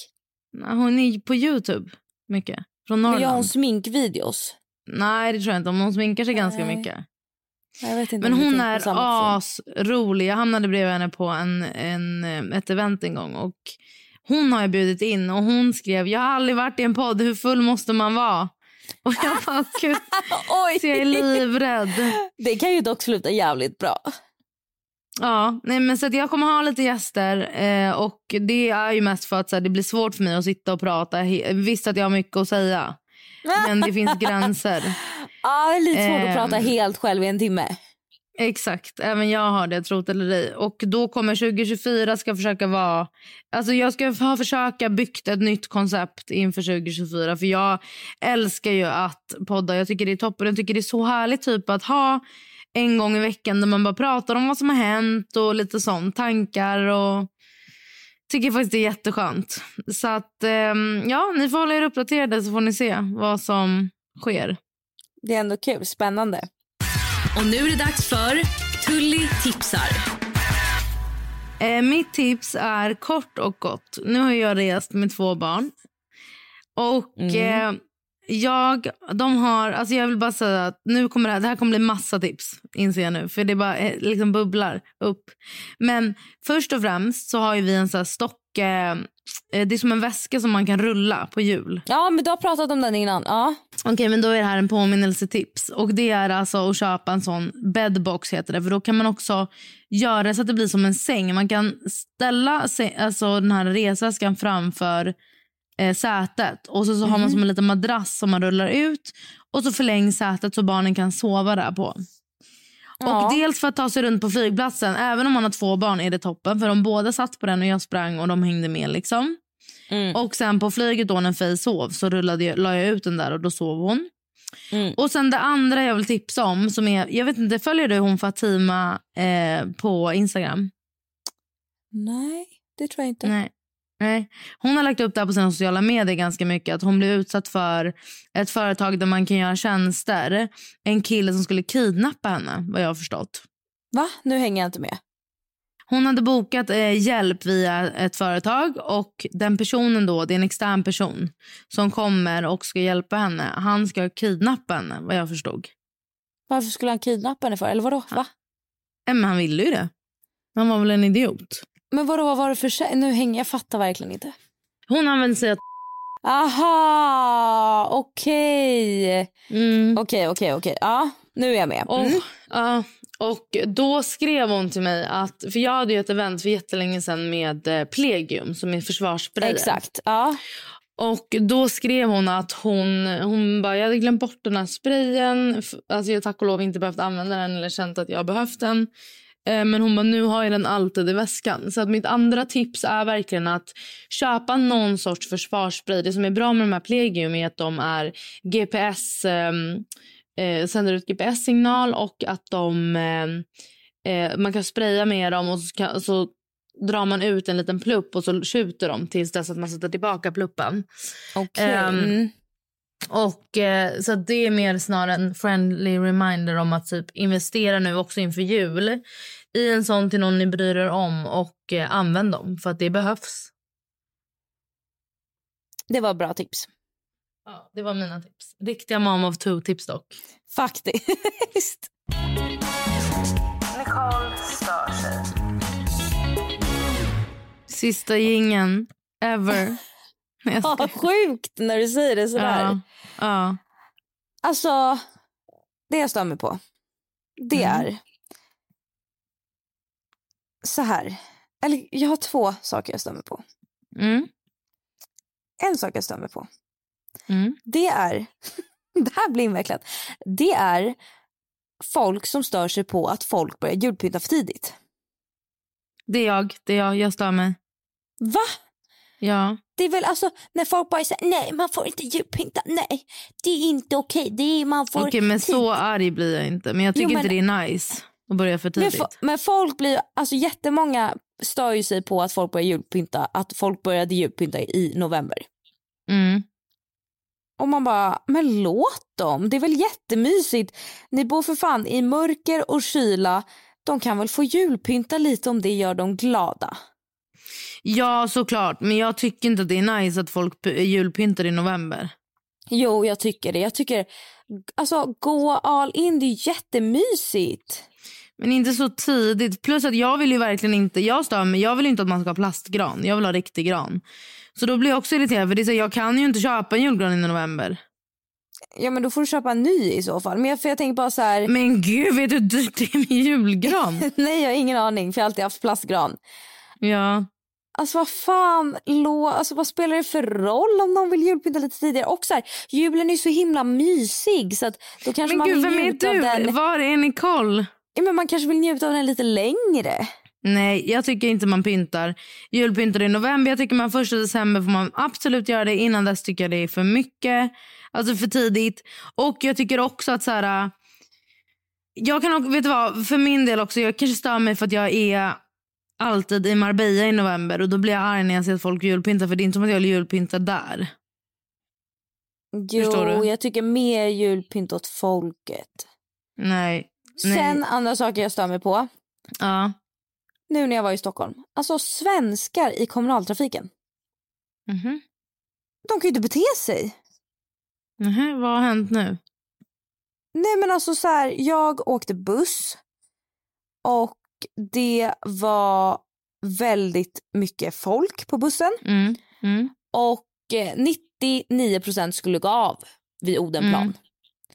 Hon är på Youtube mycket. Från Men Norrland. gör hon sminkvideos? Nej det tror jag inte, men hon sminkar sig ganska mycket. Men hon är asrolig. Jag hamnade bredvid henne på en, en, eh, ett event en gång. Och hon har jag bjudit in och hon skrev jag har aldrig varit i en podd, hur full måste man vara? Och jag bara, gud, Oj! så jag är livrädd. Det kan ju dock sluta jävligt bra. Ja, nej, men så att jag kommer ha lite gäster eh, och det är ju mest för att så här, det blir svårt för mig att sitta och prata. Visst att jag har mycket att säga, men det finns gränser. Det är lite svårt att Ehm. prata helt själv i en timme. Exakt, även jag har det, trot eller ej. Och då kommer 2024 ska försöka vara... Alltså jag ska försöka byggt ett nytt koncept inför 2024. För jag älskar ju att podda. Jag tycker det är toppen. Jag tycker det är så härligt typ att ha en gång i veckan där man bara pratar om vad som har hänt och lite sånt. Tankar och... Tycker faktiskt det är jätteskönt. Så att, ehm, ja, ni får hålla er uppdaterade så får ni se vad som sker. Det är ändå kul, spännande. Och nu är det dags för Tully tipsar. Eh, mitt tips är kort och gott. Nu har jag rest med två barn. Och eh, jag, de har, alltså jag vill bara säga att nu kommer det, här, det här kommer bli massa tips. Inser jag nu. För det bara eh, liksom bubblar upp. Men först och främst så har ju vi en här stock. Eh, eh, det är som en väska som man kan rulla på hjul. Ja, men du har pratat om den innan. Ja. Okej, men då är det här en påminnelsetips. Och det är alltså att köpa en sån bedbox heter det. För då kan man också göra så att det blir som en säng. Man kan ställa alltså den här resväskan framför eh, sätet. Och så, så har man som en liten madrass som man rullar ut. Och så förlängs sätet så barnen kan sova där på. Ja. Och dels för att ta sig runt på flygplatsen. Även om man har två barn är det toppen. För de båda satt på den och jag sprang och de hängde med liksom. Mm. Och sen på flyget då när Faye sov så rullade jag, la jag ut den där och då sov hon. Mm. Och sen det andra jag vill tipsa om som är, jag vet inte, följer du hon Fatima eh, på Instagram? Nej, det tror jag inte. Nej. Nej. Hon har lagt upp det på sina sociala medier ganska mycket. Att hon blev utsatt för ett företag där man kan göra tjänster. En kille som skulle kidnappa henne vad jag har förstått. Va? Nu hänger jag inte med. Hon hade bokat eh, hjälp via ett företag och den personen då, det är en extern person som kommer och ska hjälpa henne. Han ska kidnappa henne vad jag förstod. Varför skulle han kidnappa henne för? Eller vadå? Va? Eh, Men han ville ju det. Han var väl en idiot. Men vadå, vad var det för? Nu hänger jag fattar verkligen inte. Hon använde sig av... Aha, okej. Mm. Okej, okej, okej. Ja, nu är jag med. Och, Mm. ja, och då skrev hon till mig att, för jag hade ju ett event för jättelänge sedan med eh, Plegium som är försvarssprayen. Exakt. Ja. Och då skrev hon att hon, hon bara, jag hade glömt bort den här sprayen. Alltså jag tack och lov inte behövt använda den eller känt att jag behövt den. Eh, Men hon bara, nu har jag den alltid i väskan. Så att mitt andra tips är verkligen att köpa någon sorts försvarsspray. Det som är bra med de här Plegium är att de är GPS, ehm, eh, sänder ut GPS-signal och att de, ehm, eh, man kan spraya med dem och så, kan, så drar man ut en liten plupp och så skjuter de tills dess att man sätter tillbaka pluppen. Okej. Ehm, Mm. Och eh, så det är mer snarare en friendly reminder om att typ investera nu också inför jul i en sån till någon ni bryr er om och eh, använd dem för att det behövs. Det var bra tips. Ja, det var mina tips. Riktiga mom of two tips dock. Faktiskt. Sista gingen ever. Nej, jag Ja, sjukt när du säger det sådär. ja, ja. Alltså, det jag stör mig på, det Mm. är så här. Eller jag har två saker jag mig på. Mm, En sak jag mig på, mm. det är, det här blir invecklat, det är folk som stör sig på att folk börjar julpynta för tidigt. Det är jag. Det är jag. Jag stör mig. Va? Ja. Det är väl alltså när folk bara säger nej man får inte julpynta, nej det är inte okej, det är man får Okej, men tid." så arg blir jag inte. Men jag tycker Jo, men- inte det är nice att börja för Men, tidigt. fo- men folk blir, alltså jättemånga stör ju sig på att folk börjar julpynta, att folk började julpynta i november. Mm. Och man bara, men låt dem, det är väl jättemysigt. Ni bor för fan i mörker och kyla, de kan väl få julpynta lite om det gör dem glada. Ja, såklart. Men jag tycker inte att det är nice att folk julpyntar i november. Jo, jag tycker det. Jag tycker, alltså gå all in, det är jättemysigt. Men inte så tidigt. Plus att jag vill ju verkligen inte, jag stör mig, jag vill inte att man ska ha plastgran. Jag vill ha riktig gran. Så då blir jag också irriterad för det är så, jag kan ju inte köpa en julgran i november. Ja men då får du köpa en ny i så fall. Men jag, för jag tänker bara så här, Men gud, vet du hur dyrt det är med julgran? nej jag har ingen aning för jag har alltid haft plastgran. ja. Alltså vad fan, lå, alltså, vad spelar det för roll om någon vill julpynta lite tidigare? Och så här, julen är så himla mysig så att då kanske Men man gud, vill vem är du? den. Var är Nicole? Ja, men man kanske vill njuta av den lite längre. Nej, jag tycker inte man pyntar. Julpyntar i november. Jag tycker man första december får man absolut göra det. Innan dess tycker jag det är för mycket. Alltså för tidigt. Och jag tycker också att så här... Jag kan också, vet du vad, för min del också, jag kanske stör mig för att jag är alltid i Marbella i november och då blir jag arg när jag ser att folk julpyntar för det är inte som att jag julpyntar där. Jo, jag tycker mer julpynt åt folket. Nej. Nej. Sen andra saker jag stör mig på. Ja. nu när jag var i Stockholm. Alltså svenskar i kommunaltrafiken. Mhm. De kan ju inte bete sig. Mhm, Vad har hänt nu? Nej men alltså så här, jag åkte buss och det var väldigt mycket folk på bussen Mm. Mm. och eh, 99% skulle gå av vid Odenplan.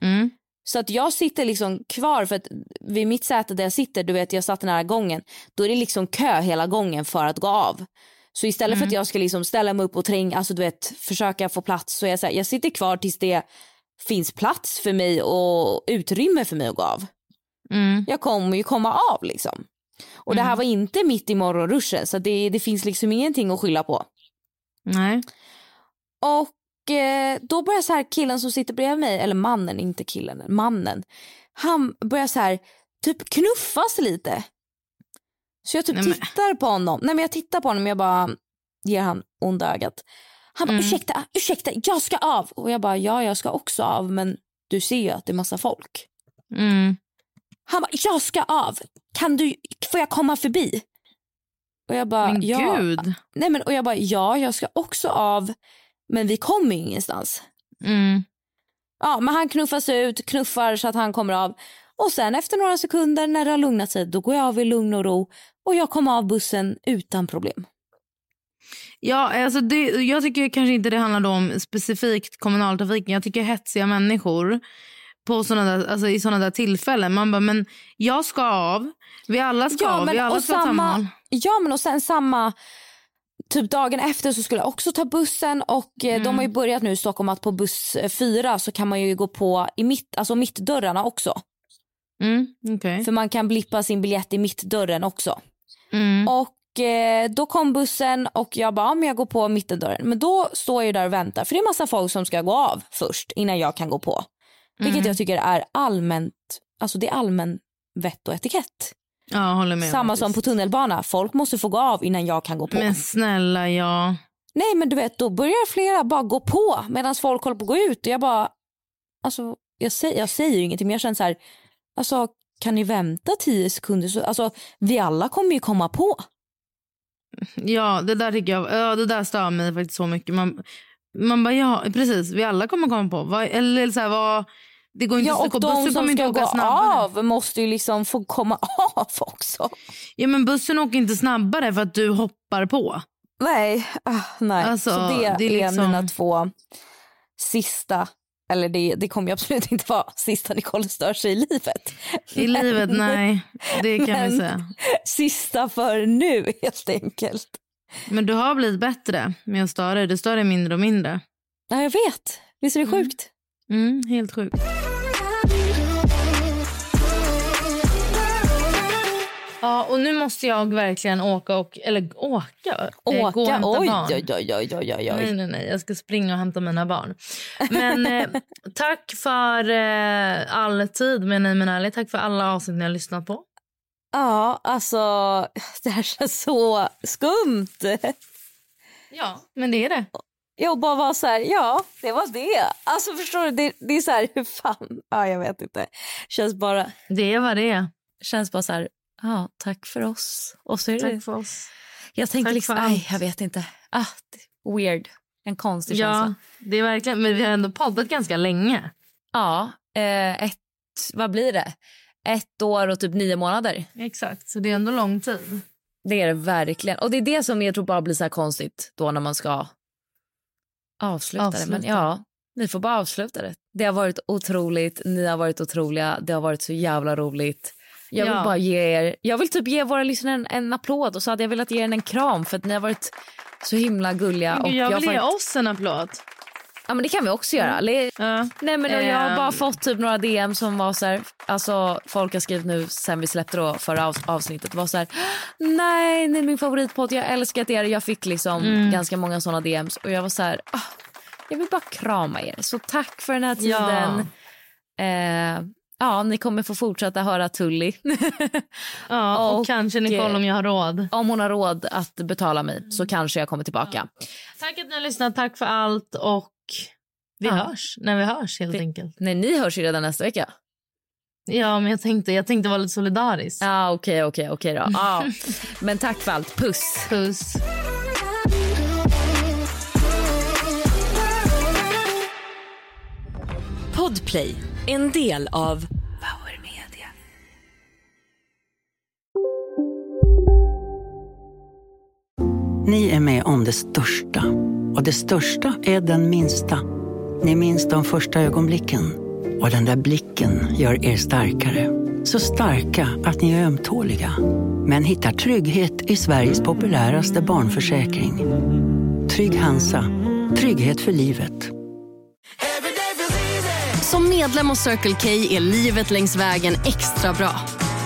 Mm. Mm. Så att jag sitter liksom kvar för att vid mitt säte där jag sitter, du vet jag satt nära gången, då är det liksom kö hela gången för att gå av. Så istället för att jag ska liksom ställa mig upp och tränga, alltså du vet försöka få plats så är jag så här, jag sitter kvar tills det finns plats för mig och utrymme för mig att gå av. Mm. Jag kommer ju komma av liksom. Och det här var inte mitt i morgonruschen så det, det finns liksom ingenting att skylla på. Nej. Och då börjar så här killen som sitter bredvid mig, eller mannen, inte killen, mannen. Han börjar så här typ knuffas lite. Så jag typ Nej, tittar på honom. Nej men jag tittar på honom jag bara ger han onda ögat. Han bara Mm. ursäkta, ursäkta, jag ska av. Och jag bara ja jag ska också av men du ser ju att det är massa folk. Mm. Han bara jag ska av. Kan du, får jag komma förbi? Och jag bara Men ja. gud. Nej men och jag bara ja jag ska också av men vi kommer ju ingenstans. Mm. Ja, men han knuffas ut, knuffar så att han kommer av. Och sen efter några sekunder när det har lugnat sig, då går jag av i lugn och ro och jag kommer av bussen utan problem. Ja, alltså det, jag tycker kanske inte det handlar om specifikt kommunaltrafiken. Jag tycker hetsiga människor på såna där, alltså i sådana där tillfällen. Man bara, men jag ska av. Vi alla ska av. Vi alla ska samma samma, ja, men och sen samma, typ dagen efter så skulle jag också ta bussen och eh, de har ju börjat nu i Stockholm att på buss eh, fyra så kan man ju gå på i mitt, alltså mittdörrarna också. Mm, okej. För man kan blippa sin biljett i mittdörren också. Mm. Och eh, då kom bussen och jag bara, ja, men jag går på mittendörren. Men då står jag där och väntar för det är massa folk som ska gå av först innan jag kan gå på. Vilket Mm. jag tycker är allmänt, alltså det är allmän vett och etikett. Ja. Samma som faktiskt. på tunnelbana, folk måste få gå av innan jag kan gå på. Men snälla, ja. Nej men du vet då börjar flera bara gå på medan folk håller på att gå ut och jag bara, alltså jag säger, jag säger ju ingenting men jag känner så här, alltså kan ni vänta tio sekunder så, alltså vi alla kommer ju komma på. Ja, det där tycker jag, ja, det där stör mig faktiskt så mycket. Man, man bara, ja, precis. Vi alla kommer komma på. Vad, eller så här, vad, det går inte Ja, att och bussen de som kommer inte ska åka gå snabbare. av måste ju liksom få komma av också. Ja, men bussen åker inte snabbare för att du hoppar på. Nej, ah, nej. Alltså, så det, det är är, liksom- mina två sista, eller det, det kommer ju absolut inte vara sista Nicole stör sig i livet. I livet, nej. Det kan Men- vi säga. Sista för nu helt enkelt. Men du har blivit bättre med att störa dig. Du stör dig mindre och mindre. Ja, jag vet. Visst är det sjukt? Mm, helt sjukt. Ja, och nu måste jag verkligen åka och... Eller åka? Eh, Gå och Åka? hämta Oj, barn. oj, oj, oj, oj, oj. Nej, nej, nej. Jag ska springa och hämta mina barn. Men eh, tack för eh, all tid med Nej men ärligt. Tack för alla avsnitt ni har lyssnat på. Ja, alltså det här känns så skumt. Ja, men det är det. Jag bara var så här, ja, det var det. Alltså förstår du, det, det är så här, hur fan, ja jag vet inte. Känns bara, Det vad det känns bara så här, ja tack för oss. Och så är det, Tack för oss. jag tänkte tack liksom, nej jag vet inte. Ah, weird, en konstig Ja, känsla. det är verkligen. Men vi har ändå poddat ganska länge. Ja, eh, ett, vad blir det? Ett år och typ nio månader. Exakt, så det är ändå lång tid. Det är det verkligen. Och det är det som jag tror bara blir så konstigt då när man ska avsluta, det. Men Avsluta. ja, ni får bara avsluta det. Det har varit otroligt, ni har varit otroliga, det har varit så jävla roligt. Jag vill Ja. bara ge er, jag vill typ ge våra lyssnare en, en applåd och så hade jag velat ge er en kram för att ni har varit så himla gulliga. Och jag vill ge varit- oss en applåd. Ja men det kan vi också göra. Le- Ja. Nej men och jag har Ehm. bara fått typ några DM som var så här, alltså folk har skrivit nu sen vi släppte då förra av, avsnittet var så här, nej ni är min favoritpodd, jag har älskat er. Jag fick liksom Mm. ganska många sådana DMs och jag var så här, ah, jag vill bara krama er. Så tack för den här Ja. tiden. Eh, ja ni kommer få fortsätta höra Tully Ja, och, Och, kanske Nicole eh, om jag har råd. om hon har råd att betala mig så kanske jag kommer tillbaka. Tack att ni har lyssnat, tack för allt och vi Ja. hörs när vi hörs helt Vi- enkelt. Nej ni hörs ju redan nästa vecka. Ja, men jag tänkte, jag tänkte vara lite solidarisk. Ja, okej, okej, okej då. Ja. Men tack för allt. Puss. Puss. Podplay, en del av Power Media. Ni är med om det största. Och det största är den minsta. Ni minns de första ögonblicken. Och den där blicken gör er starkare. Så starka att ni är ömtåliga. Men hittar trygghet i Sveriges populäraste barnförsäkring. Trygg Hansa. Trygghet för livet. Som medlem hos Circle K är livet längs vägen extra bra.